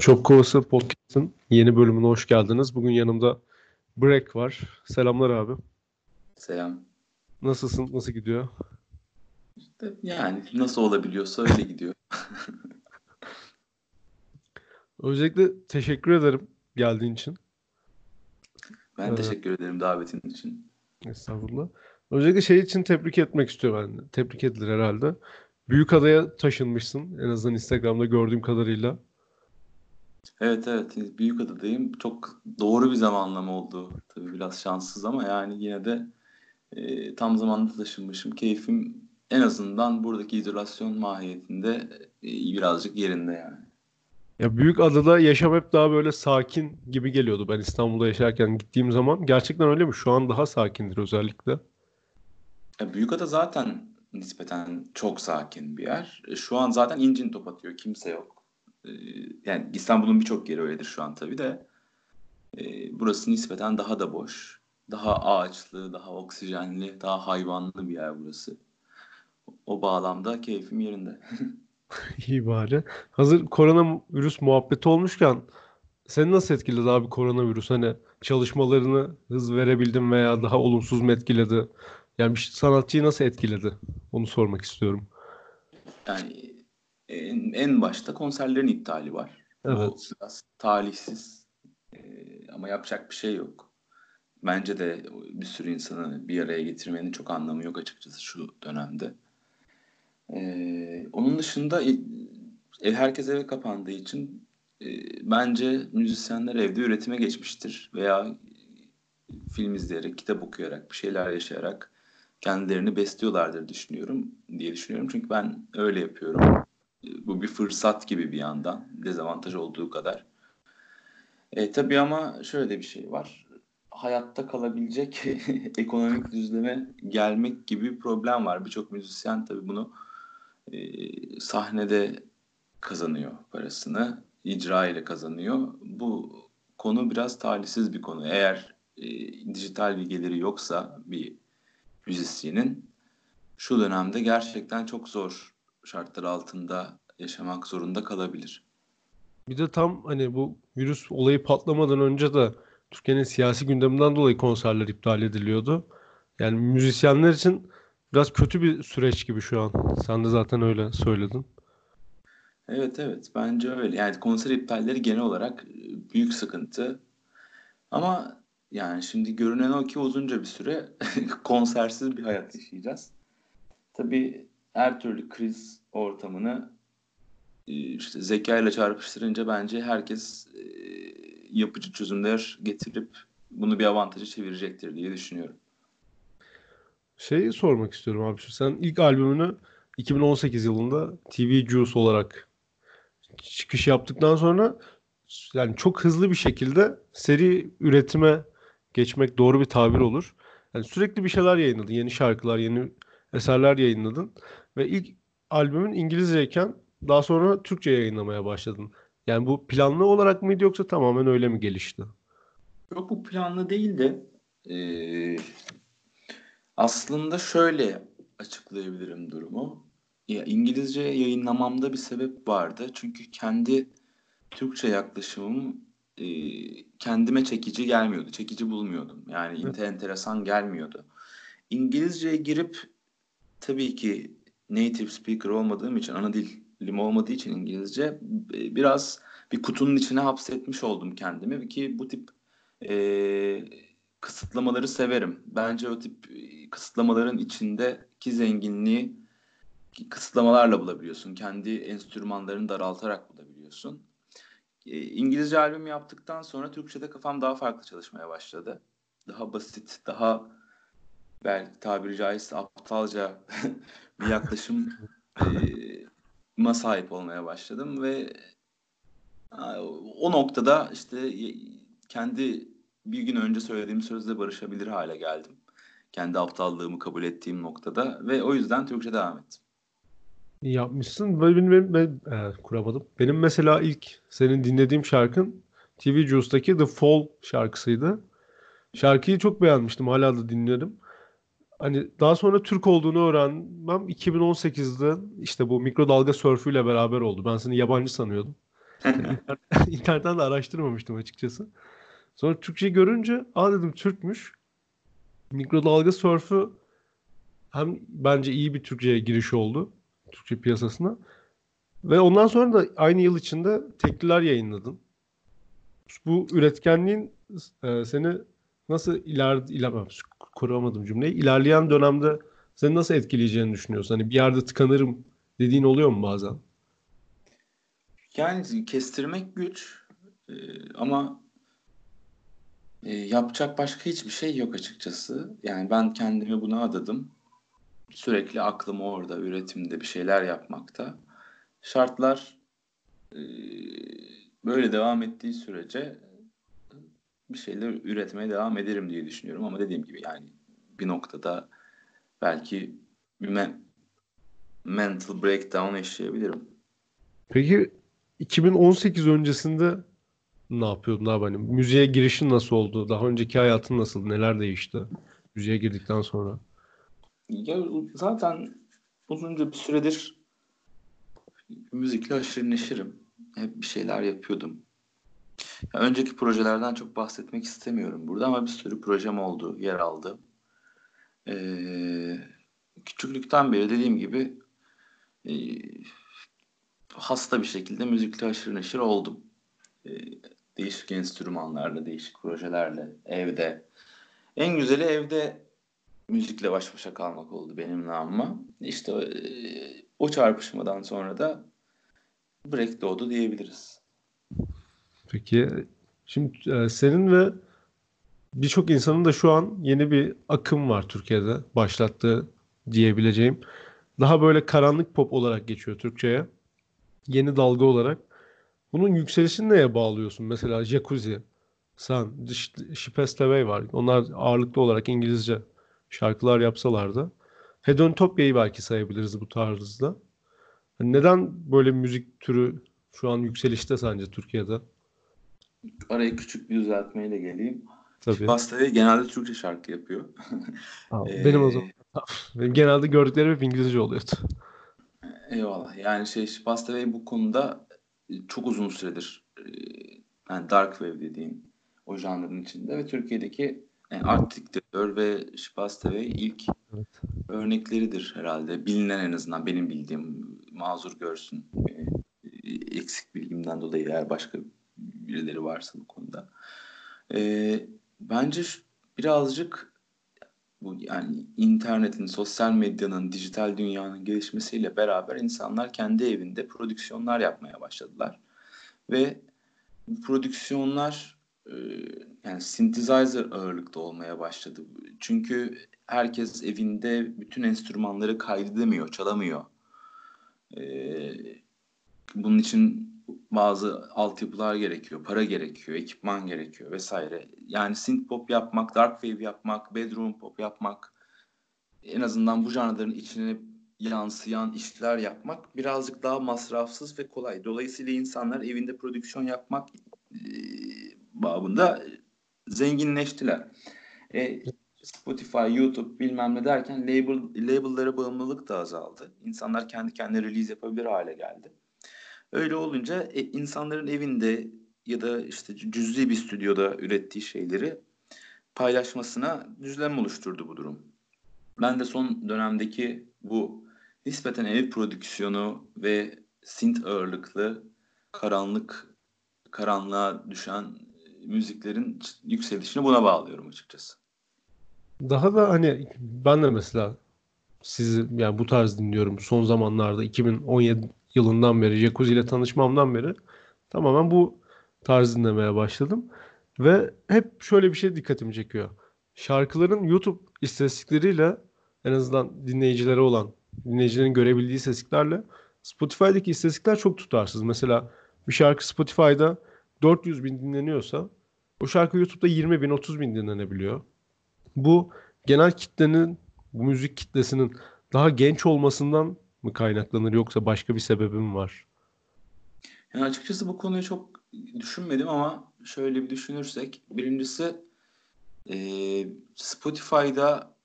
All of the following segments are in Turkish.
Çok Kovası Podcast'ın yeni bölümüne hoş geldiniz. Bugün yanımda Break var. Selamlar abi. Selam. Nasılsın? Nasıl gidiyor? İşte yani nasıl olabiliyorsa öyle gidiyor. Öncelikle teşekkür ederim geldiğin için. Ben ee, teşekkür ederim davetin için. Estağfurullah. Öncelikle şey için tebrik etmek istiyorum ben. Tebrik edilir herhalde. Büyükada'ya taşınmışsın. En azından Instagram'da gördüğüm kadarıyla. Evet evet büyük adadayım. Çok doğru bir zamanlama oldu. Tabii biraz şanssız ama yani yine de e, tam zamanda taşınmışım. Keyfim en azından buradaki izolasyon mahiyetinde e, birazcık yerinde yani. Ya büyük adada yaşam hep daha böyle sakin gibi geliyordu ben İstanbul'da yaşarken gittiğim zaman. Gerçekten öyle mi? Şu an daha sakindir özellikle. Ya büyük ada zaten nispeten çok sakin bir yer. E, şu an zaten incin top atıyor. Kimse yok. Ee, yani İstanbul'un birçok yeri öyledir şu an tabii de. E, burası nispeten daha da boş. Daha ağaçlı, daha oksijenli, daha hayvanlı bir yer burası. O bağlamda keyfim yerinde. İyi bari. Hazır koronavirüs muhabbeti olmuşken seni nasıl etkiledi abi koronavirüs? Hani çalışmalarını hız verebildin veya daha olumsuz mu etkiledi? Yani bir sanatçıyı nasıl etkiledi? Onu sormak istiyorum. Yani en, en başta konserlerin iptali var. Evet. Bu biraz talihsiz ee, ama yapacak bir şey yok. Bence de bir sürü insanı bir araya getirmenin çok anlamı yok açıkçası şu dönemde. Ee, onun dışında ev herkes eve kapandığı için e, bence müzisyenler evde üretime geçmiştir veya film izleyerek, kitap okuyarak, bir şeyler yaşayarak kendilerini besliyorlardır düşünüyorum diye düşünüyorum. Çünkü ben öyle yapıyorum bu bir fırsat gibi bir yandan dezavantaj olduğu kadar. E, tabii ama şöyle bir şey var. Hayatta kalabilecek ekonomik düzleme gelmek gibi bir problem var. Birçok müzisyen tabii bunu e, sahnede kazanıyor parasını, icra ile kazanıyor. Bu konu biraz talihsiz bir konu. Eğer e, dijital bir geliri yoksa bir müzisyenin şu dönemde gerçekten çok zor şartlar altında yaşamak zorunda kalabilir. Bir de tam hani bu virüs olayı patlamadan önce de Türkiye'nin siyasi gündeminden dolayı konserler iptal ediliyordu. Yani müzisyenler için biraz kötü bir süreç gibi şu an. Sen de zaten öyle söyledin. Evet evet bence öyle. Yani konser iptalleri genel olarak e, büyük sıkıntı. Ama yani şimdi görünen o ki uzunca bir süre konsersiz bir hayat yaşayacağız. Tabii her türlü kriz ortamını e, işte zeka ile çarpıştırınca bence herkes e, yapıcı çözümler getirip bunu bir avantaja çevirecektir diye düşünüyorum. Şeyi sormak istiyorum abi. Sen ilk albümünü 2018 yılında TV Juice olarak çıkış yaptıktan sonra yani çok hızlı bir şekilde seri üretime geçmek doğru bir tabir olur. Yani sürekli bir şeyler yayınladın. Yeni şarkılar, yeni eserler yayınladın. Ve ilk albümün İngilizceyken daha sonra Türkçe yayınlamaya başladın. Yani bu planlı olarak mıydı yoksa tamamen öyle mi gelişti? Yok bu planlı değil de e, aslında şöyle açıklayabilirim durumu. Ya İngilizce yayınlamamda bir sebep vardı. Çünkü kendi Türkçe yaklaşımım e, kendime çekici gelmiyordu. Çekici bulmuyordum. Yani evet. enteresan gelmiyordu. İngilizceye girip tabii ki native speaker olmadığım için ana dilim olmadığı için İngilizce e, biraz bir kutunun içine hapsetmiş oldum kendimi ki bu tip e, kısıtlamaları severim. Bence o tip e, kısıtlamaların içindeki zenginliği kısıtlamalarla bulabiliyorsun. Kendi enstrümanlarını daraltarak bulabiliyorsun. E, İngilizce albüm yaptıktan sonra Türkçe'de kafam daha farklı çalışmaya başladı. Daha basit, daha belki tabiri caizse aptalca bir yaklaşım e, sahip olmaya başladım ve o noktada işte kendi bir gün önce söylediğim sözle barışabilir hale geldim. Kendi aptallığımı kabul ettiğim noktada ve o yüzden Türkçe devam ettim. Yapmışsın. Benim, benim, ben, e, kuramadım. Benim mesela ilk senin dinlediğim şarkın TV Juice'daki The Fall şarkısıydı. Şarkıyı çok beğenmiştim. Hala da dinlerim. Hani daha sonra Türk olduğunu öğrenmem 2018'de işte bu mikrodalga sörfüyle beraber oldu. Ben seni yabancı sanıyordum. İnternetten de araştırmamıştım açıkçası. Sonra Türkçe görünce aa dedim Türkmüş. Mikrodalga sörfü hem bence iyi bir Türkçe'ye giriş oldu. Türkçe piyasasına. Ve ondan sonra da aynı yıl içinde tekliler yayınladın. Bu üretkenliğin e, seni nasıl iler, iler kuramadım cümleyi. İlerleyen dönemde seni nasıl etkileyeceğini düşünüyorsun? Hani bir yerde tıkanırım dediğin oluyor mu bazen? Yani kestirmek güç ee, ama e, yapacak başka hiçbir şey yok açıkçası. Yani ben kendimi buna adadım. Sürekli aklım orada, üretimde bir şeyler yapmakta. Şartlar e, böyle devam ettiği sürece bir şeyler üretmeye devam ederim diye düşünüyorum. Ama dediğim gibi yani bir noktada belki bir me- mental breakdown yaşayabilirim. Peki 2018 öncesinde ne yapıyordun abi? Hani müziğe girişin nasıl oldu? Daha önceki hayatın nasıl? Neler değişti? Müziğe girdikten sonra. Ya zaten uzunca bir süredir müzikle aşırı neşirim. Hep bir şeyler yapıyordum. Ya önceki projelerden çok bahsetmek istemiyorum burada ama bir sürü projem oldu, yer aldı. Ee, küçüklükten beri dediğim gibi e, hasta bir şekilde müzikle aşırı neşir oldum. E, değişik enstrümanlarla, değişik projelerle, evde. En güzeli evde müzikle baş başa kalmak oldu benim namıma. İşte e, o çarpışmadan sonra da break doğdu diyebiliriz. Peki şimdi e, senin ve birçok insanın da şu an yeni bir akım var Türkiye'de başlattığı diyebileceğim. Daha böyle karanlık pop olarak geçiyor Türkçe'ye. Yeni dalga olarak. Bunun yükselişini neye bağlıyorsun? Mesela Jacuzzi, Sen, Shipes TV var. Onlar ağırlıklı olarak İngilizce şarkılar yapsalardı. Hedontopia'yı belki sayabiliriz bu tarzda. Neden böyle müzik türü şu an yükselişte sence Türkiye'de? Araya küçük bir düzeltmeyle geleyim. Tabii. Pastaya genelde Türkçe şarkı yapıyor. Aa, benim o zaman. Benim genelde gördüklerim hep İngilizce oluyordu. Eyvallah. Yani şey Pasta bu konuda çok uzun süredir yani Dark Wave dediğim o janrın içinde ve Türkiye'deki yani Art Dictator ve Şipasta ilk evet. örnekleridir herhalde. Bilinen en azından benim bildiğim mazur görsün. Eksik bilgimden dolayı eğer başka birileri varsa bu konuda. Ee, bence birazcık bu yani internetin, sosyal medyanın, dijital dünyanın gelişmesiyle beraber insanlar kendi evinde prodüksiyonlar yapmaya başladılar. Ve bu prodüksiyonlar e, yani synthesizer ağırlıkta olmaya başladı. Çünkü herkes evinde bütün enstrümanları kaydedemiyor, çalamıyor. Ee, bunun için bazı altyapılar gerekiyor, para gerekiyor, ekipman gerekiyor vesaire. Yani synth pop yapmak, dark wave yapmak, bedroom pop yapmak, en azından bu janrların içine yansıyan işler yapmak birazcık daha masrafsız ve kolay. Dolayısıyla insanlar evinde prodüksiyon yapmak e, babında zenginleştiler. E, Spotify, YouTube bilmem ne derken label, label'lara bağımlılık da azaldı. İnsanlar kendi kendine release yapabilir hale geldi. Öyle olunca e, insanların evinde ya da işte cüzi bir stüdyoda ürettiği şeyleri paylaşmasına düzlem oluşturdu bu durum. Ben de son dönemdeki bu nispeten ev prodüksiyonu ve synth ağırlıklı karanlık karanlığa düşen müziklerin yükselişini buna bağlıyorum açıkçası. Daha da hani ben de mesela sizi yani bu tarz dinliyorum son zamanlarda 2017 yılından beri, Jacuzzi ile tanışmamdan beri tamamen bu tarz dinlemeye başladım. Ve hep şöyle bir şey dikkatimi çekiyor. Şarkıların YouTube istatistikleriyle en azından dinleyicilere olan, dinleyicilerin görebildiği istatistiklerle Spotify'daki istatistikler çok tutarsız. Mesela bir şarkı Spotify'da 400 bin dinleniyorsa o şarkı YouTube'da 20 bin, 30 bin dinlenebiliyor. Bu genel kitlenin, bu müzik kitlesinin daha genç olmasından mı kaynaklanır yoksa başka bir sebebi var? Yani açıkçası bu konuyu çok düşünmedim ama şöyle bir düşünürsek birincisi e, Spotify'da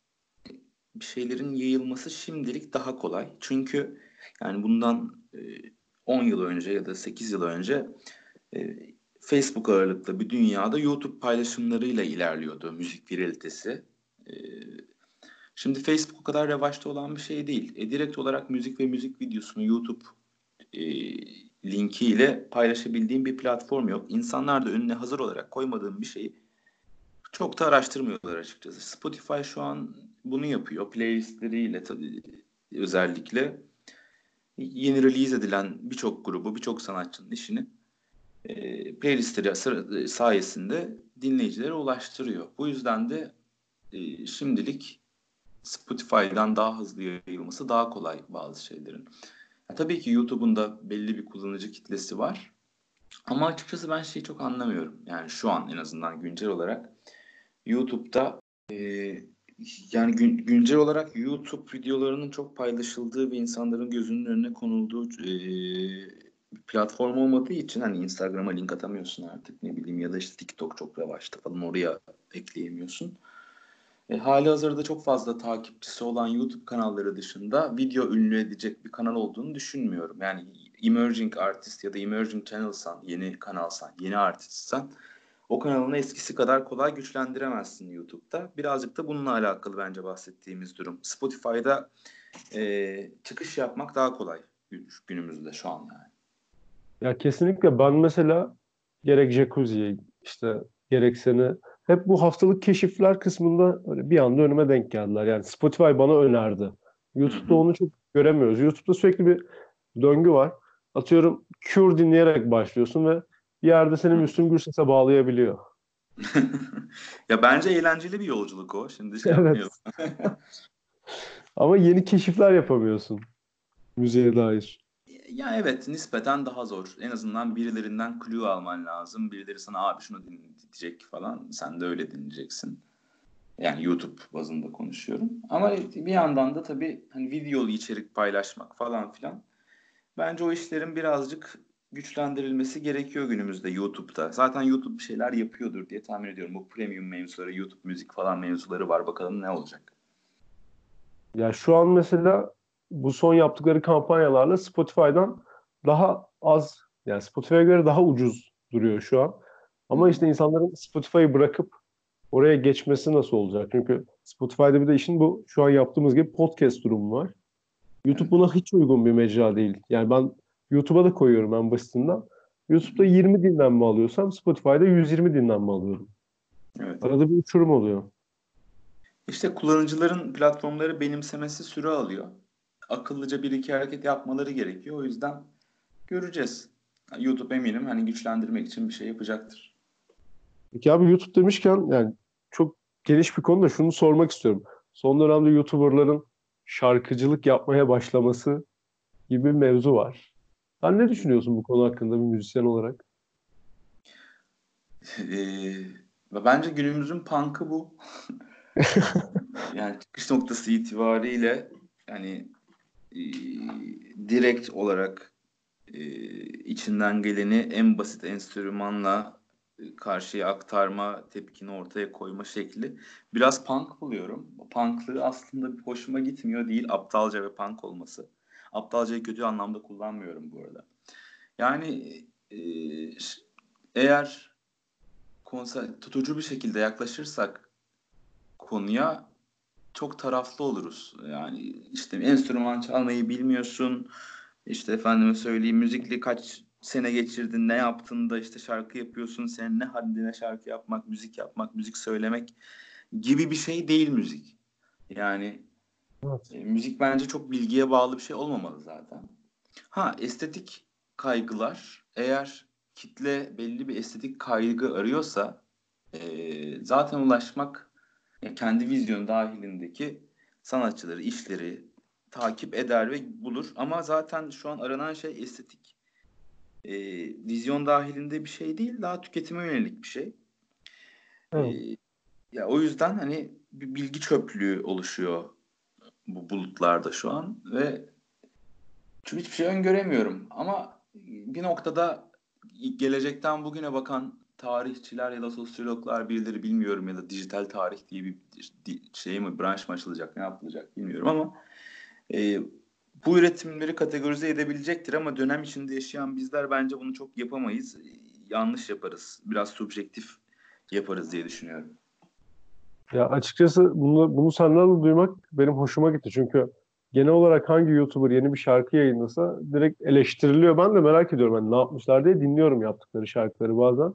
bir şeylerin yayılması şimdilik daha kolay. Çünkü yani bundan e, 10 yıl önce ya da 8 yıl önce e, Facebook ağırlıklı bir dünyada YouTube paylaşımlarıyla ilerliyordu müzik viralitesi. E, şimdi Facebook o kadar revaçta olan bir şey değil. E, direkt olarak müzik ve müzik videosunu YouTube e, linkiyle paylaşabildiğim bir platform yok. İnsanlar da önüne hazır olarak koymadığım bir şeyi çok da araştırmıyorlar açıkçası. Spotify şu an bunu yapıyor. Playlistleriyle tabii özellikle yeni release edilen birçok grubu, birçok sanatçının işini e, playlistleri sayesinde dinleyicilere ulaştırıyor. Bu yüzden de e, şimdilik Spotify'dan daha hızlı yayılması daha kolay bazı şeylerin. Ya, tabii ki YouTube'un da belli bir kullanıcı kitlesi var. Ama açıkçası ben şeyi çok anlamıyorum. Yani şu an en azından güncel olarak YouTube'da e, yani gün, güncel olarak YouTube videolarının çok paylaşıldığı ve insanların gözünün önüne konulduğu e, platform olmadığı için hani Instagram'a link atamıyorsun artık ne bileyim ya da işte TikTok çok revaçta falan oraya ekleyemiyorsun. E, hali hazırda çok fazla takipçisi olan YouTube kanalları dışında video ünlü edecek bir kanal olduğunu düşünmüyorum. Yani emerging artist ya da emerging channel'san, yeni kanalsan, yeni artistsen o kanalını eskisi kadar kolay güçlendiremezsin YouTube'da. Birazcık da bununla alakalı bence bahsettiğimiz durum. Spotify'da e, çıkış yapmak daha kolay günümüzde şu an yani. Ya kesinlikle ben mesela gerek Jacuzzi'ye işte gerek seni hep bu haftalık keşifler kısmında öyle bir anda önüme denk geldiler. Yani Spotify bana önerdi. YouTube'da onu çok göremiyoruz. YouTube'da sürekli bir döngü var. Atıyorum Cure dinleyerek başlıyorsun ve bir yerde seni Müslüm Gürses'e bağlayabiliyor. ya bence eğlenceli bir yolculuk o. Şimdi şey evet. Ama yeni keşifler yapamıyorsun müziğe dair. Ya evet nispeten daha zor. En azından birilerinden clue alman lazım. Birileri sana abi şunu dinleyecek falan. Sen de öyle dinleyeceksin. Yani YouTube bazında konuşuyorum. Ama bir yandan da tabii hani videolu içerik paylaşmak falan filan. Bence o işlerin birazcık güçlendirilmesi gerekiyor günümüzde YouTube'da. Zaten YouTube bir şeyler yapıyordur diye tahmin ediyorum. Bu premium mevzuları, YouTube müzik falan mevzuları var. Bakalım ne olacak. Ya şu an mesela bu son yaptıkları kampanyalarla Spotify'dan daha az yani Spotify'a göre daha ucuz duruyor şu an. Ama işte insanların Spotify'ı bırakıp oraya geçmesi nasıl olacak? Çünkü Spotify'da bir de işin bu şu an yaptığımız gibi podcast durumu var. YouTube buna hiç uygun bir mecra değil. Yani ben YouTube'a da koyuyorum en basitinden. YouTube'da 20 dinlenme alıyorsam Spotify'da 120 dinlenme alıyorum. Evet. Arada bir uçurum oluyor. İşte kullanıcıların platformları benimsemesi süre alıyor. Akıllıca bir iki hareket yapmaları gerekiyor. O yüzden göreceğiz. YouTube eminim hani güçlendirmek için bir şey yapacaktır. Peki abi YouTube demişken yani çok geniş bir konu da şunu sormak istiyorum. Son dönemde YouTuber'ların şarkıcılık yapmaya başlaması gibi bir mevzu var. Sen ne düşünüyorsun bu konu hakkında bir müzisyen olarak? Ee, bence günümüzün punk'ı bu. yani çıkış noktası itibariyle yani e, direkt olarak e, içinden geleni en basit enstrümanla e, karşıya aktarma, tepkini ortaya koyma şekli biraz punk buluyorum. Punklığı aslında hoşuma gitmiyor değil aptalca ve punk olması. Aptalcayı kötü anlamda kullanmıyorum bu arada. Yani e, eğer konser, tutucu bir şekilde yaklaşırsak konuya çok taraflı oluruz. Yani işte enstrüman çalmayı bilmiyorsun. İşte efendime söyleyeyim müzikli kaç sene geçirdin, ne yaptın da işte şarkı yapıyorsun. Sen ne haddine şarkı yapmak, müzik yapmak, müzik söylemek gibi bir şey değil müzik. Yani Evet. E, müzik bence çok bilgiye bağlı bir şey olmamalı zaten. Ha estetik kaygılar eğer kitle belli bir estetik kaygı arıyorsa e, zaten ulaşmak ya kendi vizyon dahilindeki sanatçıları, işleri takip eder ve bulur. Ama zaten şu an aranan şey estetik e, vizyon dahilinde bir şey değil, daha tüketime yönelik bir şey. Evet. E, ya o yüzden hani bir bilgi çöplüğü oluşuyor bu bulutlarda şu an ve çünkü hiçbir şey öngöremiyorum. Ama bir noktada gelecekten bugüne bakan tarihçiler ya da sosyologlar birileri bilmiyorum ya da dijital tarih diye bir şey mi branş mı açılacak ne yapılacak bilmiyorum ama e, bu üretimleri kategorize edebilecektir ama dönem içinde yaşayan bizler bence bunu çok yapamayız. Yanlış yaparız. Biraz subjektif yaparız diye düşünüyorum. Ya açıkçası bunu, bunu senden de duymak benim hoşuma gitti. Çünkü genel olarak hangi YouTuber yeni bir şarkı yayınlasa direkt eleştiriliyor. Ben de merak ediyorum hani ne yapmışlar diye dinliyorum yaptıkları şarkıları bazen.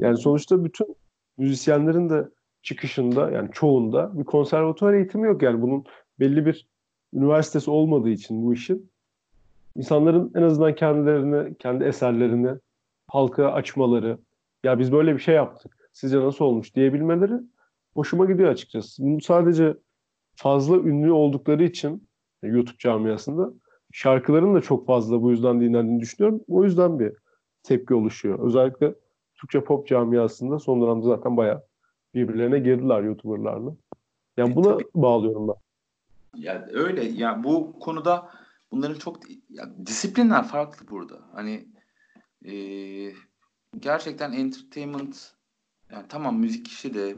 Yani sonuçta bütün müzisyenlerin de çıkışında yani çoğunda bir konservatuvar eğitimi yok. Yani bunun belli bir üniversitesi olmadığı için bu işin insanların en azından kendilerini, kendi eserlerini halka açmaları, ya biz böyle bir şey yaptık, sizce nasıl olmuş diyebilmeleri hoşuma gidiyor açıkçası. Bunu sadece fazla ünlü oldukları için YouTube camiasında şarkıların da çok fazla bu yüzden dinlendiğini düşünüyorum. O yüzden bir tepki oluşuyor. Özellikle Türkçe pop camiasında son dönemde zaten bayağı birbirlerine girdiler YouTuber'larla. Yani e, buna tabii. bağlıyorum ben. Ya öyle. Ya bu konuda bunların çok ya, disiplinler farklı burada. Hani e, gerçekten entertainment yani tamam müzik işi de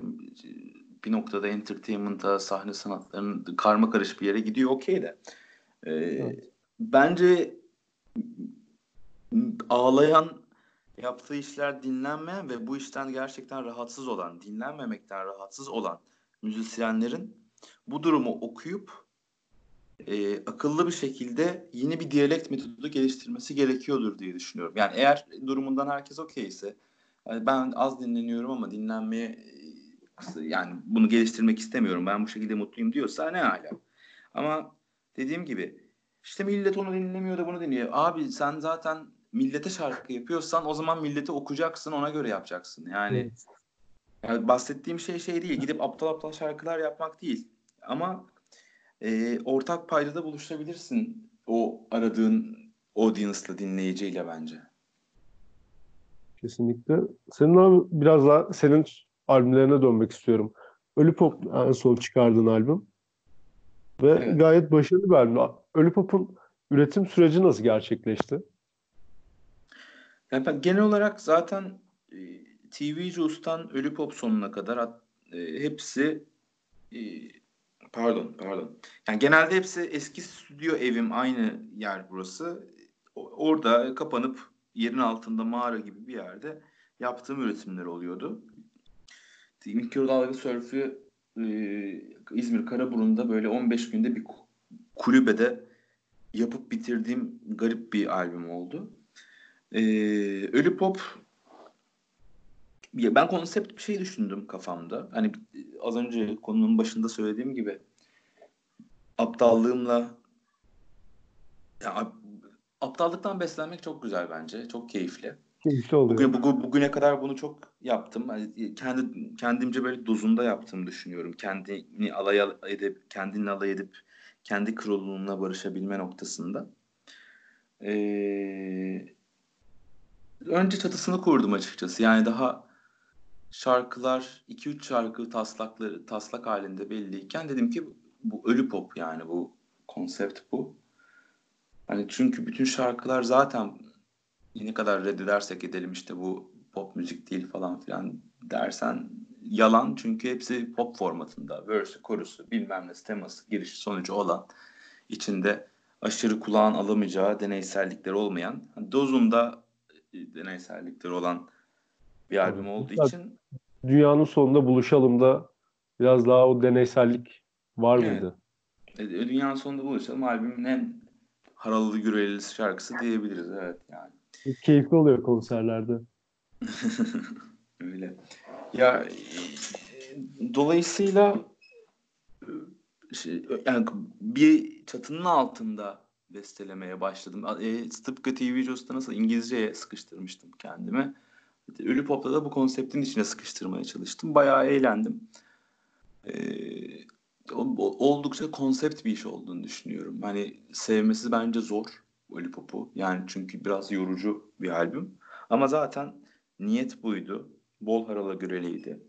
bir noktada entertainment'a, sahne sanatlarının karma karış bir yere gidiyor okey de. Ee, evet. Bence ağlayan yaptığı işler dinlenmeyen ve bu işten gerçekten rahatsız olan, dinlenmemekten rahatsız olan müzisyenlerin bu durumu okuyup e, akıllı bir şekilde yeni bir diyalekt metodu geliştirmesi gerekiyordur diye düşünüyorum. Yani eğer durumundan herkes okeyse yani ben az dinleniyorum ama dinlenmeye yani bunu geliştirmek istemiyorum. Ben bu şekilde mutluyum diyorsa ne hala. Ama dediğim gibi işte millet onu dinlemiyor da bunu dinliyor. Abi sen zaten millete şarkı yapıyorsan o zaman millete okuyacaksın ona göre yapacaksın. Yani, yani bahsettiğim şey şey değil. Gidip aptal aptal şarkılar yapmak değil. Ama e, ortak paydada buluşabilirsin o aradığın audience'la dinleyiciyle bence. Kesinlikle. Senin abi biraz daha senin albümlerine dönmek istiyorum. Ölü Pop en son çıkardığın albüm. Ve evet. gayet başarılı bir albüm. Ölü Pop'un üretim süreci nasıl gerçekleşti? Yani ben genel olarak zaten e, TV Juice'tan Ölü Pop sonuna kadar e, hepsi e, pardon pardon. Yani genelde hepsi eski stüdyo evim aynı yer burası. Orada kapanıp yerin altında mağara gibi bir yerde yaptığım üretimler oluyordu. Mikrodalga sörfü e, İzmir Karaburun'da böyle 15 günde bir kulübede yapıp bitirdiğim garip bir albüm oldu. E, Ölü Pop ya ben konsept bir şey düşündüm kafamda. Hani az önce konunun başında söylediğim gibi aptallığımla ya, aptallıktan beslenmek çok güzel bence. Çok keyifli. Keyifli oluyor. Bugün, bugün, bugüne kadar bunu çok yaptım. Yani kendi kendimce böyle dozunda yaptığımı düşünüyorum. Kendini alay edip, kendini alay edip kendi kralılığına barışabilme noktasında. Ee, önce çatısını kurdum açıkçası. Yani daha şarkılar 2-3 şarkı taslakları taslak halinde belliyken dedim ki bu ölü pop yani bu konsept bu. Hani çünkü bütün şarkılar zaten ne kadar reddedersek edelim işte bu pop müzik değil falan filan dersen yalan çünkü hepsi pop formatında. Verse, korusu, bilmem ne, teması, giriş, sonucu olan içinde aşırı kulağın alamayacağı deneysellikleri olmayan dozunda deneysellikleri olan bir albüm olduğu evet. için dünyanın sonunda buluşalım da biraz daha o deneysellik var mıydı? Evet. Dünyanın sonunda buluşalım albümün en haralı güreli şarkısı diyebiliriz evet yani. Keyifli oluyor konserlerde. Öyle. Ya dolayısıyla şey, yani bir çatının altında bestelemeye başladım. E, tıpkı TV videosunda nasıl İngilizceye sıkıştırmıştım kendimi. Ölü Pop'ta da bu konseptin içine sıkıştırmaya çalıştım. Bayağı eğlendim. Ee, oldukça konsept bir iş olduğunu düşünüyorum. Hani sevmesi bence zor Lollipop'u. Yani çünkü biraz yorucu bir albüm. Ama zaten niyet buydu. Bol harala göreliydi.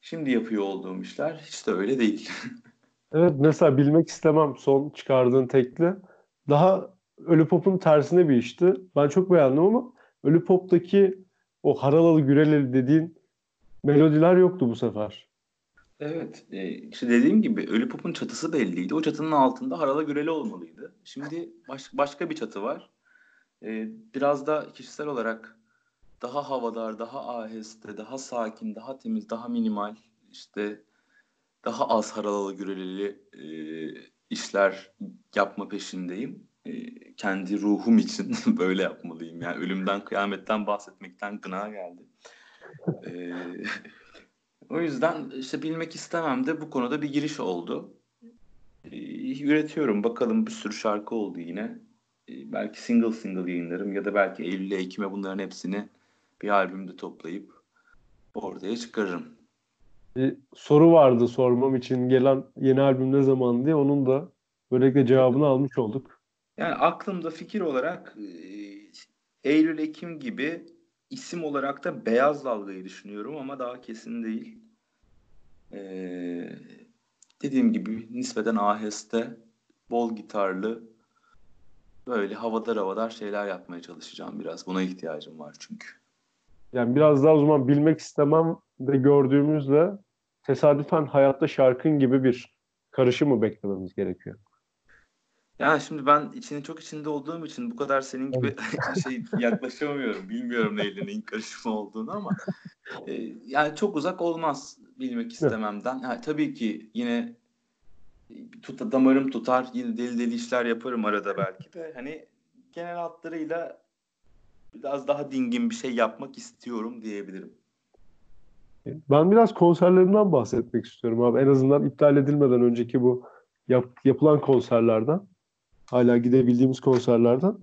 Şimdi yapıyor olduğum işler hiç de öyle değil. evet mesela bilmek istemem son çıkardığın tekli. Daha Ölü Pop'un tersine bir işti. Ben çok beğendim ama Ölü Pop'taki o haralalı güreleli dediğin melodiler yoktu bu sefer. Evet. E, işte dediğim gibi Ölü Pop'un çatısı belliydi. O çatının altında Harala Güreli olmalıydı. Şimdi baş, başka bir çatı var. E, biraz da kişisel olarak daha havadar, daha aheste, daha sakin, daha temiz, daha minimal, işte daha az haralalı gürelili e, işler yapma peşindeyim. E, kendi ruhum için böyle yapmalıyım. Yani ölümden, kıyametten bahsetmekten gına geldi. E, o yüzden işte bilmek istemem de bu konuda bir giriş oldu. E, üretiyorum. Bakalım bir sürü şarkı oldu yine. E, belki single single yayınlarım ya da belki Eylül'e, Ekim'e bunların hepsini bir albümde toplayıp ortaya çıkarırım. Bir soru vardı sormam için gelen yeni albüm ne zaman diye onun da böylelikle cevabını almış olduk. Yani aklımda fikir olarak Eylül Ekim gibi isim olarak da Beyaz Dalga'yı düşünüyorum ama daha kesin değil. Ee, dediğim gibi nispeten aheste, bol gitarlı, böyle havadar havadar şeyler yapmaya çalışacağım biraz. Buna ihtiyacım var çünkü. Yani biraz daha o zaman bilmek istemem de gördüğümüzde tesadüfen hayatta şarkın gibi bir karışım mı beklememiz gerekiyor? Yani şimdi ben içinin çok içinde olduğum için bu kadar senin gibi şey yaklaşamıyorum. Bilmiyorum neyle neyin karışımı olduğunu ama e, yani çok uzak olmaz bilmek istememden. Yani, tabii ki yine tut, damarım tutar, yine deli deli işler yaparım arada belki de. Hani genel hatlarıyla biraz daha dingin bir şey yapmak istiyorum diyebilirim. Ben biraz konserlerimden bahsetmek istiyorum abi. En azından iptal edilmeden önceki bu yap, yapılan konserlerden. Hala gidebildiğimiz konserlerden.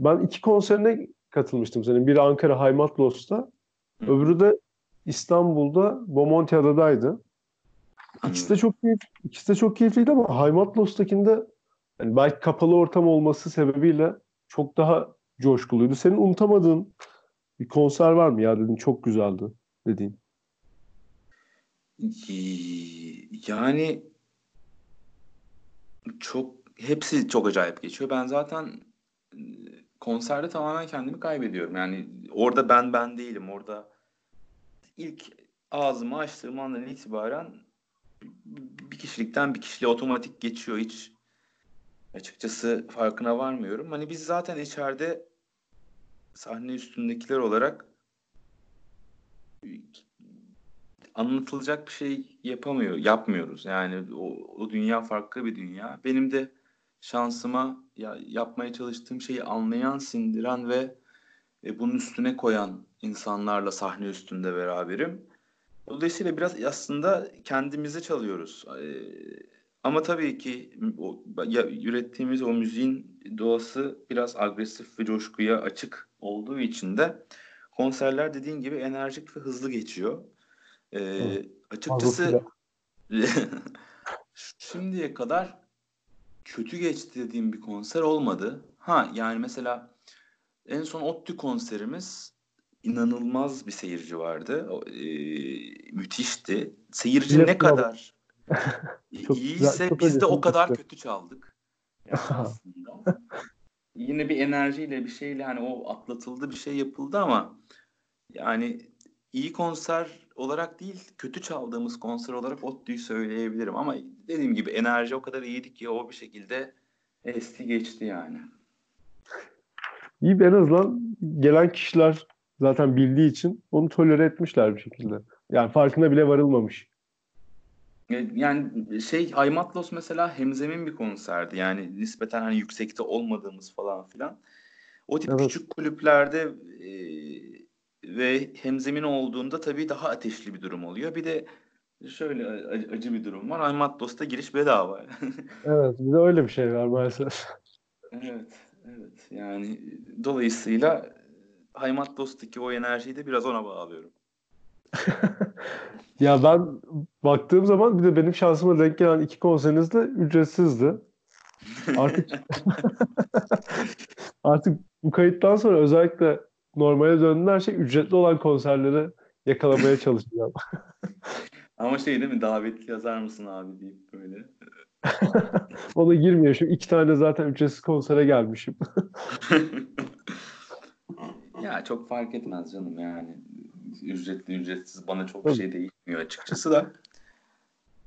Ben iki konserine katılmıştım senin. Biri Ankara Haymatlos'ta. Öbürü de İstanbul'da Bomontiada'daydı. İkisi de çok keyif, ikisi de çok keyifliydi ama Haymatlos'takinde yani belki kapalı ortam olması sebebiyle çok daha coşkuluydu. Senin unutamadığın bir konser var mı ya dedin çok güzeldi dediğin? Yani çok hepsi çok acayip geçiyor. Ben zaten konserde tamamen kendimi kaybediyorum. Yani orada ben ben değilim. Orada ilk ağzımı açtığım andan itibaren bir kişilikten bir kişiliğe otomatik geçiyor. Hiç açıkçası farkına varmıyorum. Hani biz zaten içeride sahne üstündekiler olarak anlatılacak bir şey yapamıyor, yapmıyoruz. Yani o, o dünya farklı bir dünya. Benim de şansıma ya, yapmaya çalıştığım şeyi anlayan, sindiren ve e, bunun üstüne koyan insanlarla sahne üstünde beraberim. Dolayısıyla biraz aslında kendimize çalıyoruz. E, ama tabii ki o, ya, ürettiğimiz o müziğin doğası biraz agresif ve coşkuya açık olduğu için de konserler dediğin gibi enerjik ve hızlı geçiyor. Ee, açıkçası şimdiye kadar kötü geçti dediğim bir konser olmadı. Ha yani mesela en son ODTÜ konserimiz inanılmaz bir seyirci vardı. E, müthişti. Seyirci ne kadar iyiyse çok biz de o kadar kötü çaldık. Yani aslında. Yine bir enerjiyle bir şeyle hani o atlatıldı bir şey yapıldı ama yani iyi konser olarak değil kötü çaldığımız konser olarak ODTÜ'yü söyleyebilirim ama dediğim gibi enerji o kadar iyiydi ki o bir şekilde esti geçti yani. İyi en azından gelen kişiler zaten bildiği için onu tolere etmişler bir şekilde. Yani farkına bile varılmamış. E, yani şey Aymatlos mesela hemzemin bir konserdi. Yani nispeten hani yüksekte olmadığımız falan filan. O tip evet. küçük kulüplerde e, ve hemzemin olduğunda tabii daha ateşli bir durum oluyor. Bir de şöyle acı bir durum var. Aymatlos'ta giriş bedava. evet, bir de öyle bir şey var maalesef. evet, evet. Yani dolayısıyla Haymatlos'taki o enerjiyi de biraz ona bağlıyorum. ya ben baktığım zaman bir de benim şansıma denk gelen iki konseriniz de ücretsizdi. Artık artık bu kayıttan sonra özellikle normale döndüğünde her şey ücretli olan konserleri yakalamaya çalışacağım. Ama şey değil mi davetli yazar mısın abi deyip böyle. Ona girmiyor. Şu iki tane zaten ücretsiz konsere gelmişim. ya çok fark etmez canım yani. Ücretli ücretsiz bana çok bir şey değişmiyor açıkçası da.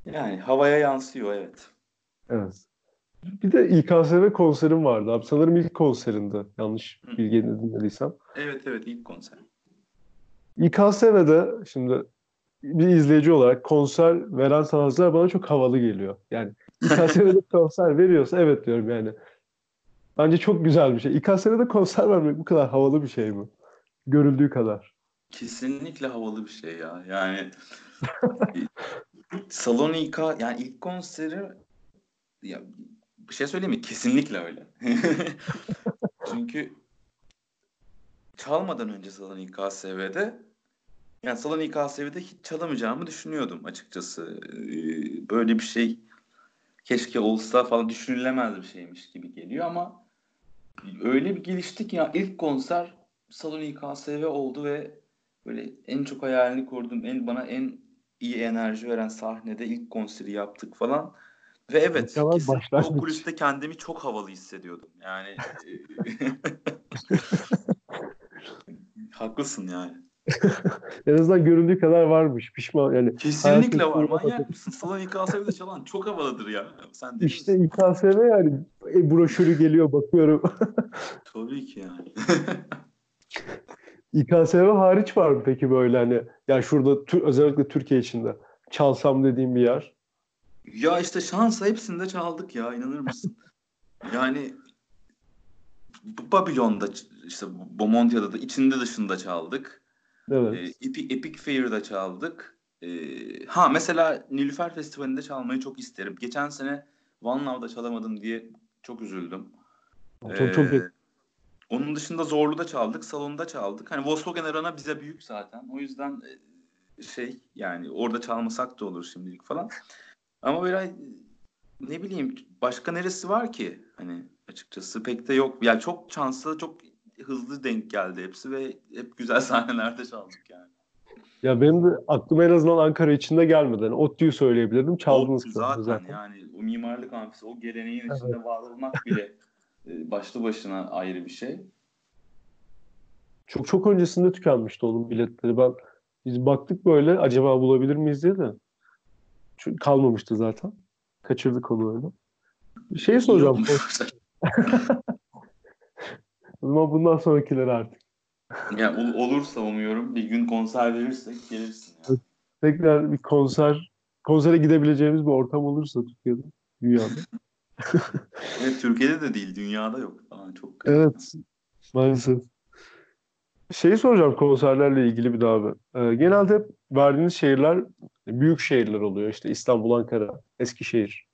Yani havaya yansıyor evet. Evet. Bir de İKSV konserim vardı abi. Sanırım ilk konserinde. Yanlış bilgi dinlediysem. Evet evet ilk konser. İKSV'de şimdi bir izleyici olarak konser veren sanatçılar bana çok havalı geliyor. Yani İKSV'de konser veriyorsa evet diyorum yani. Bence çok güzel bir şey. İKSV'de konser vermek bu kadar havalı bir şey mi? Görüldüğü kadar. Kesinlikle havalı bir şey ya. Yani Salon İK yani ilk konseri ya bir şey söyleyeyim mi? Kesinlikle öyle. Çünkü çalmadan önce Salon İKSV'de yani Salon İKSV'de hiç çalamayacağımı düşünüyordum açıkçası. Ee, böyle bir şey keşke olsa falan düşünülemez bir şeymiş gibi geliyor ama öyle bir geliştik ya ilk konser Salon İKSV oldu ve böyle en çok hayalini kurdum. En bana en iyi enerji veren sahnede ilk konseri yaptık falan. Ve evet o kuliste kendimi çok havalı hissediyordum. Yani e, haklısın yani. en azından göründüğü kadar varmış. Pişman yani. Kesinlikle var. Manyak mısın? Salon İKSV'de çalan çok havalıdır ya. Sen işte İKSV yani e, broşürü geliyor bakıyorum. Tabii ki yani. İKSV hariç var mı peki böyle hani ya şurada özellikle Türkiye içinde çalsam dediğim bir yer? Ya işte şansa hepsinde çaldık ya inanır mısın? yani Babylon'da işte Bomontia'da da içinde dışında çaldık. Evet. E, Epic, Epic Fair'da çaldık. E, ha mesela Nilüfer Festivali'nde çalmayı çok isterim. Geçen sene One Love'da çalamadım diye çok üzüldüm. Çok ee, çok onun dışında Zorlu'da çaldık, salonda çaldık. Hani Volkswagen Arena bize büyük zaten. O yüzden e, şey yani orada çalmasak da olur şimdilik falan. Ama böyle ne bileyim başka neresi var ki? Hani açıkçası pek de yok. Yani çok şanslı, çok hızlı denk geldi hepsi ve hep güzel sahnelerde çaldık yani. Ya benim de aklıma en azından Ankara içinde gelmedi. Yani ODTÜ'yü söyleyebilirdim. Çaldınız. Zaten, zaten yani o mimarlık amfisi, o geleneğin evet. içinde var olmak bile e, başlı başına ayrı bir şey. Çok çok öncesinde tükenmişti onun biletleri. Ben biz baktık böyle acaba bulabilir miyiz diye de. Çünkü kalmamıştı zaten. Kaçırdık onu öyle. Bir şey soracağım. o zaman bundan sonrakileri artık. Ya ol, olursa umuyorum bir gün konser verirsek gelirsin. Ya. Tekrar bir konser konsere gidebileceğimiz bir ortam olursa Türkiye'de, dünyada. evet Türkiye'de de değil, dünyada yok. Aa, çok Evet. Maalesef. Şeyi soracağım konserlerle ilgili bir daha abi. Ee, genelde hep verdiğiniz şehirler büyük şehirler oluyor. İşte İstanbul, Ankara, Eskişehir.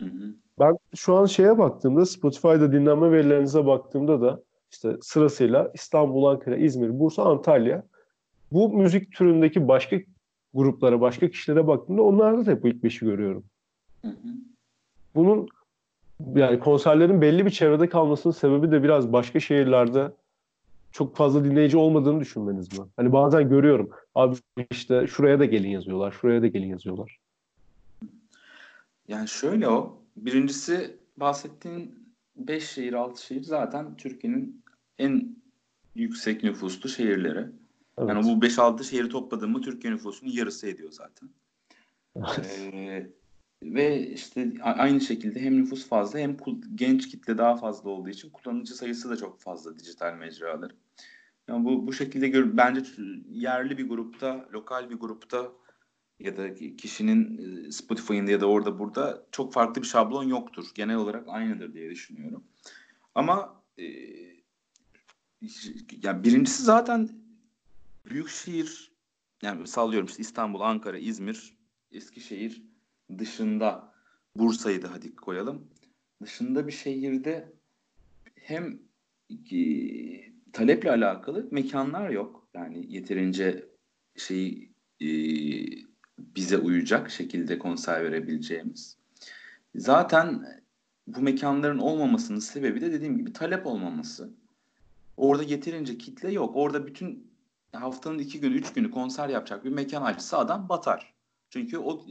Hı hı. Ben şu an şeye baktığımda Spotify'da dinlenme verilerinize baktığımda da işte sırasıyla İstanbul, Ankara, İzmir, Bursa, Antalya. Bu müzik türündeki başka gruplara, başka kişilere baktığımda onlarda da hep bu ilk beşi görüyorum. Hı hı. Bunun yani konserlerin belli bir çevrede kalmasının sebebi de biraz başka şehirlerde çok fazla dinleyici olmadığını düşünmeniz mi? Hani bazen görüyorum. Abi işte şuraya da gelin yazıyorlar, şuraya da gelin yazıyorlar. Yani şöyle o. Birincisi bahsettiğin 5 şehir, 6 şehir zaten Türkiye'nin en yüksek nüfuslu şehirleri. Evet. Yani bu 5-6 şehri topladığımı Türkiye nüfusunun yarısı ediyor zaten. ee, ve işte aynı şekilde hem nüfus fazla hem genç kitle daha fazla olduğu için kullanıcı sayısı da çok fazla dijital mecraların. Yani bu bu şekilde gör, bence yerli bir grupta, lokal bir grupta ya da kişinin e, Spotify'ında ya da orada burada çok farklı bir şablon yoktur. Genel olarak aynıdır diye düşünüyorum. Ama e, yani birincisi zaten büyük şehir yani sallıyorum işte İstanbul, Ankara, İzmir, Eskişehir dışında Bursa'yı da hadi koyalım. Dışında bir şehirde hem e, taleple alakalı mekanlar yok. Yani yeterince şeyi e, bize uyacak şekilde konser verebileceğimiz. Zaten bu mekanların olmamasının sebebi de dediğim gibi talep olmaması. Orada yeterince kitle yok. Orada bütün haftanın iki günü, üç günü konser yapacak bir mekan açsa adam batar. Çünkü o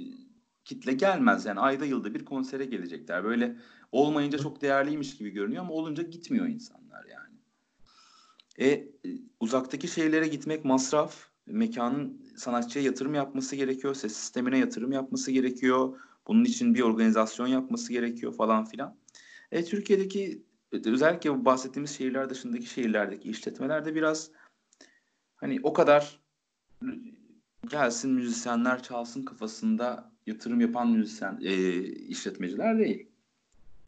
kitle gelmez. Yani ayda yılda bir konsere gelecekler. Böyle olmayınca çok değerliymiş gibi görünüyor ama olunca gitmiyor insanlar yani. E uzaktaki şeylere gitmek masraf. mekanın sanatçıya yatırım yapması gerekiyor, ses sistemine yatırım yapması gerekiyor. Bunun için bir organizasyon yapması gerekiyor falan filan. E, Türkiye'deki özellikle bu bahsettiğimiz şehirler dışındaki şehirlerdeki işletmelerde biraz hani o kadar gelsin müzisyenler çalsın kafasında yatırım yapan müzisyen e, işletmeciler değil.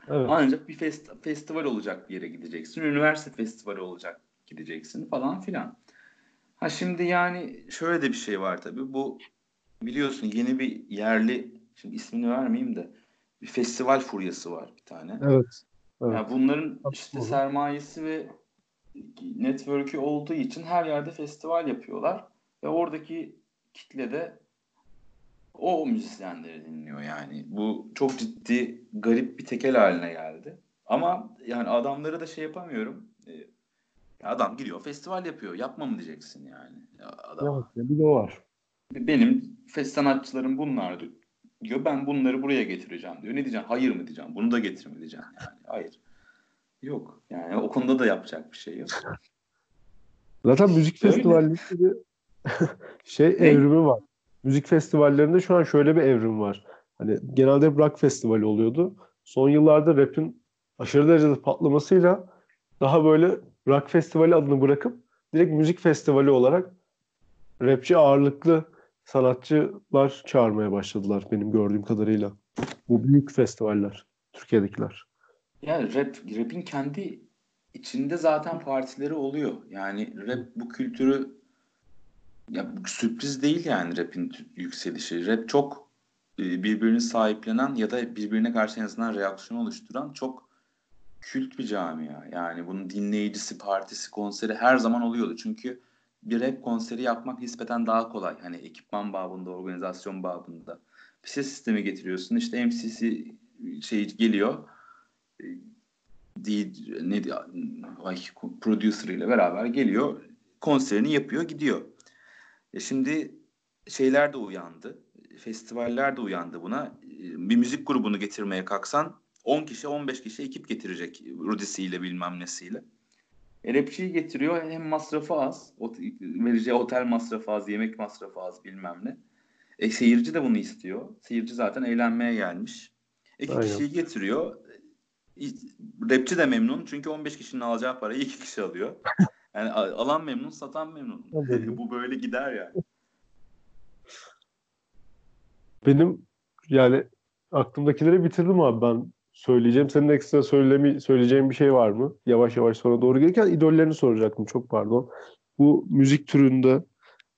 Evet. Ancak bir fest, festival olacak bir yere gideceksin. Üniversite festivali olacak gideceksin falan filan. Ha şimdi yani şöyle de bir şey var tabii. Bu biliyorsun yeni bir yerli şimdi ismini vermeyeyim de bir festival furyası var bir tane. Evet. evet. Yani bunların işte sermayesi ve network'ü olduğu için her yerde festival yapıyorlar ve oradaki kitle de o müzisyenleri dinliyor yani. Bu çok ciddi garip bir tekel haline geldi. Ama yani adamları da şey yapamıyorum. Ee, adam gidiyor festival yapıyor. Yapma mı diyeceksin yani. Adam. Evet, bir de o var. Benim sanatçılarım bunlar diyor. Ben bunları buraya getireceğim diyor. Ne diyeceğim? Hayır mı diyeceğim? Bunu da getirme diyeceğim yani. Hayır. Yok. Yani o konuda da yapacak bir şey yok. Zaten müzik festivalleri şey ne? evrimi var. Müzik festivallerinde şu an şöyle bir evrim var. Hani genelde hep rock festivali oluyordu. Son yıllarda rap'in aşırı derecede patlamasıyla daha böyle rock festivali adını bırakıp direkt müzik festivali olarak rapçi ağırlıklı sanatçılar çağırmaya başladılar benim gördüğüm kadarıyla. Bu büyük festivaller, Türkiye'dekiler. Yani rap, rap'in kendi içinde zaten partileri oluyor. Yani rap bu kültürü ya sürpriz değil yani rap'in yükselişi. Rap çok e, birbirini sahiplenen ya da birbirine karşı en azından reaksiyon oluşturan çok kült bir camia. Yani bunun dinleyicisi, partisi, konseri her zaman oluyordu. Çünkü bir rap konseri yapmak nispeten daha kolay. Hani ekipman babında, organizasyon babında. Bir ses sistemi getiriyorsun. İşte MCC şey geliyor. E, değil, ne ay, producer ile beraber geliyor. Konserini yapıyor, gidiyor. E şimdi şeyler de uyandı. Festivaller de uyandı buna. E, bir müzik grubunu getirmeye kalksan 10 kişi 15 kişi ekip getirecek Rudisi'yle bilmem nesiyle. E, rapçiyi getiriyor hem masrafı az. Vereceği otel masrafı az, yemek masrafı az bilmem ne. E, seyirci de bunu istiyor. Seyirci zaten eğlenmeye gelmiş. İki Aynen. kişiyi getiriyor. Rapçi de memnun çünkü 15 kişinin alacağı parayı iki kişi alıyor. Yani alan memnun, satan memnun. Bu böyle gider yani. Benim yani aklımdakileri bitirdim abi ben söyleyeceğim. Senin ekstra söylemi, söyleyeceğin bir şey var mı? Yavaş yavaş sonra doğru gelirken idollerini soracaktım. Çok pardon. Bu müzik türünde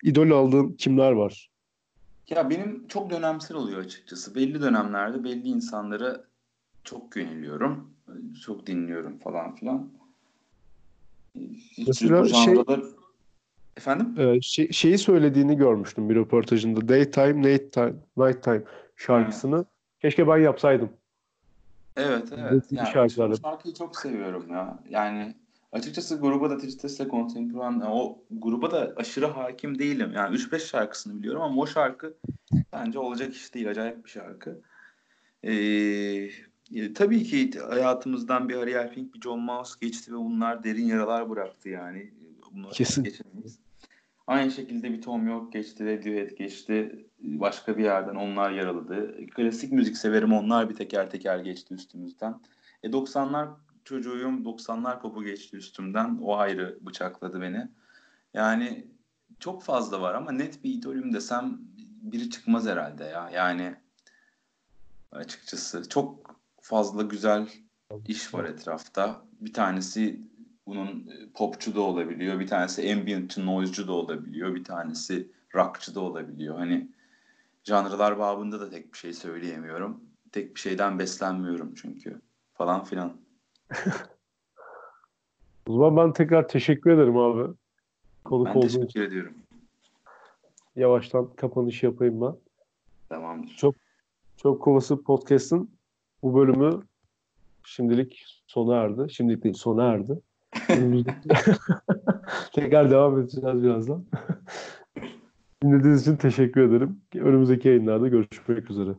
idol aldığın kimler var? Ya benim çok dönemsel oluyor açıkçası. Belli dönemlerde belli insanlara çok yöneliyorum. Çok dinliyorum falan filan. Hiç Mesela şey, efendim? E, şey, şeyi söylediğini görmüştüm bir röportajında. Daytime, Nighttime, Nighttime şarkısını. Evet. Keşke ben yapsaydım. Evet, evet. Yani, şarkıları. şarkıyı çok seviyorum ya. Yani açıkçası gruba da Tristes'le Contemporan o gruba da aşırı hakim değilim. Yani 3-5 şarkısını biliyorum ama o şarkı bence olacak iş değil. Acayip bir şarkı. Ee, e, tabii ki hayatımızdan bir Ariel Pink, bir John Mouse geçti ve bunlar derin yaralar bıraktı yani. Bunları Kesin. geçemeyiz. Aynı şekilde bir Tom York geçti, Radiohead geçti. Başka bir yerden onlar yaraladı. Klasik müzik severim onlar bir teker teker geçti üstümüzden. E 90'lar çocuğuyum, 90'lar popu geçti üstümden. O ayrı bıçakladı beni. Yani çok fazla var ama net bir idolüm desem biri çıkmaz herhalde ya. Yani açıkçası çok fazla güzel iş var etrafta. Bir tanesi bunun e, popçu da olabiliyor. Bir tanesi ambient noise'cu da olabiliyor. Bir tanesi rockçı da olabiliyor. Hani janrlar babında da tek bir şey söyleyemiyorum. Tek bir şeyden beslenmiyorum çünkü. Falan filan. o zaman ben tekrar teşekkür ederim abi. Konuk ben teşekkür için. ediyorum. Yavaştan kapanış yapayım ben. Tamamdır. Çok çok kovası podcast'ın bu bölümü şimdilik sona erdi. Şimdilik değil sona erdi. Tekrar devam edeceğiz birazdan. Dinlediğiniz için teşekkür ederim. Önümüzdeki yayınlarda görüşmek üzere.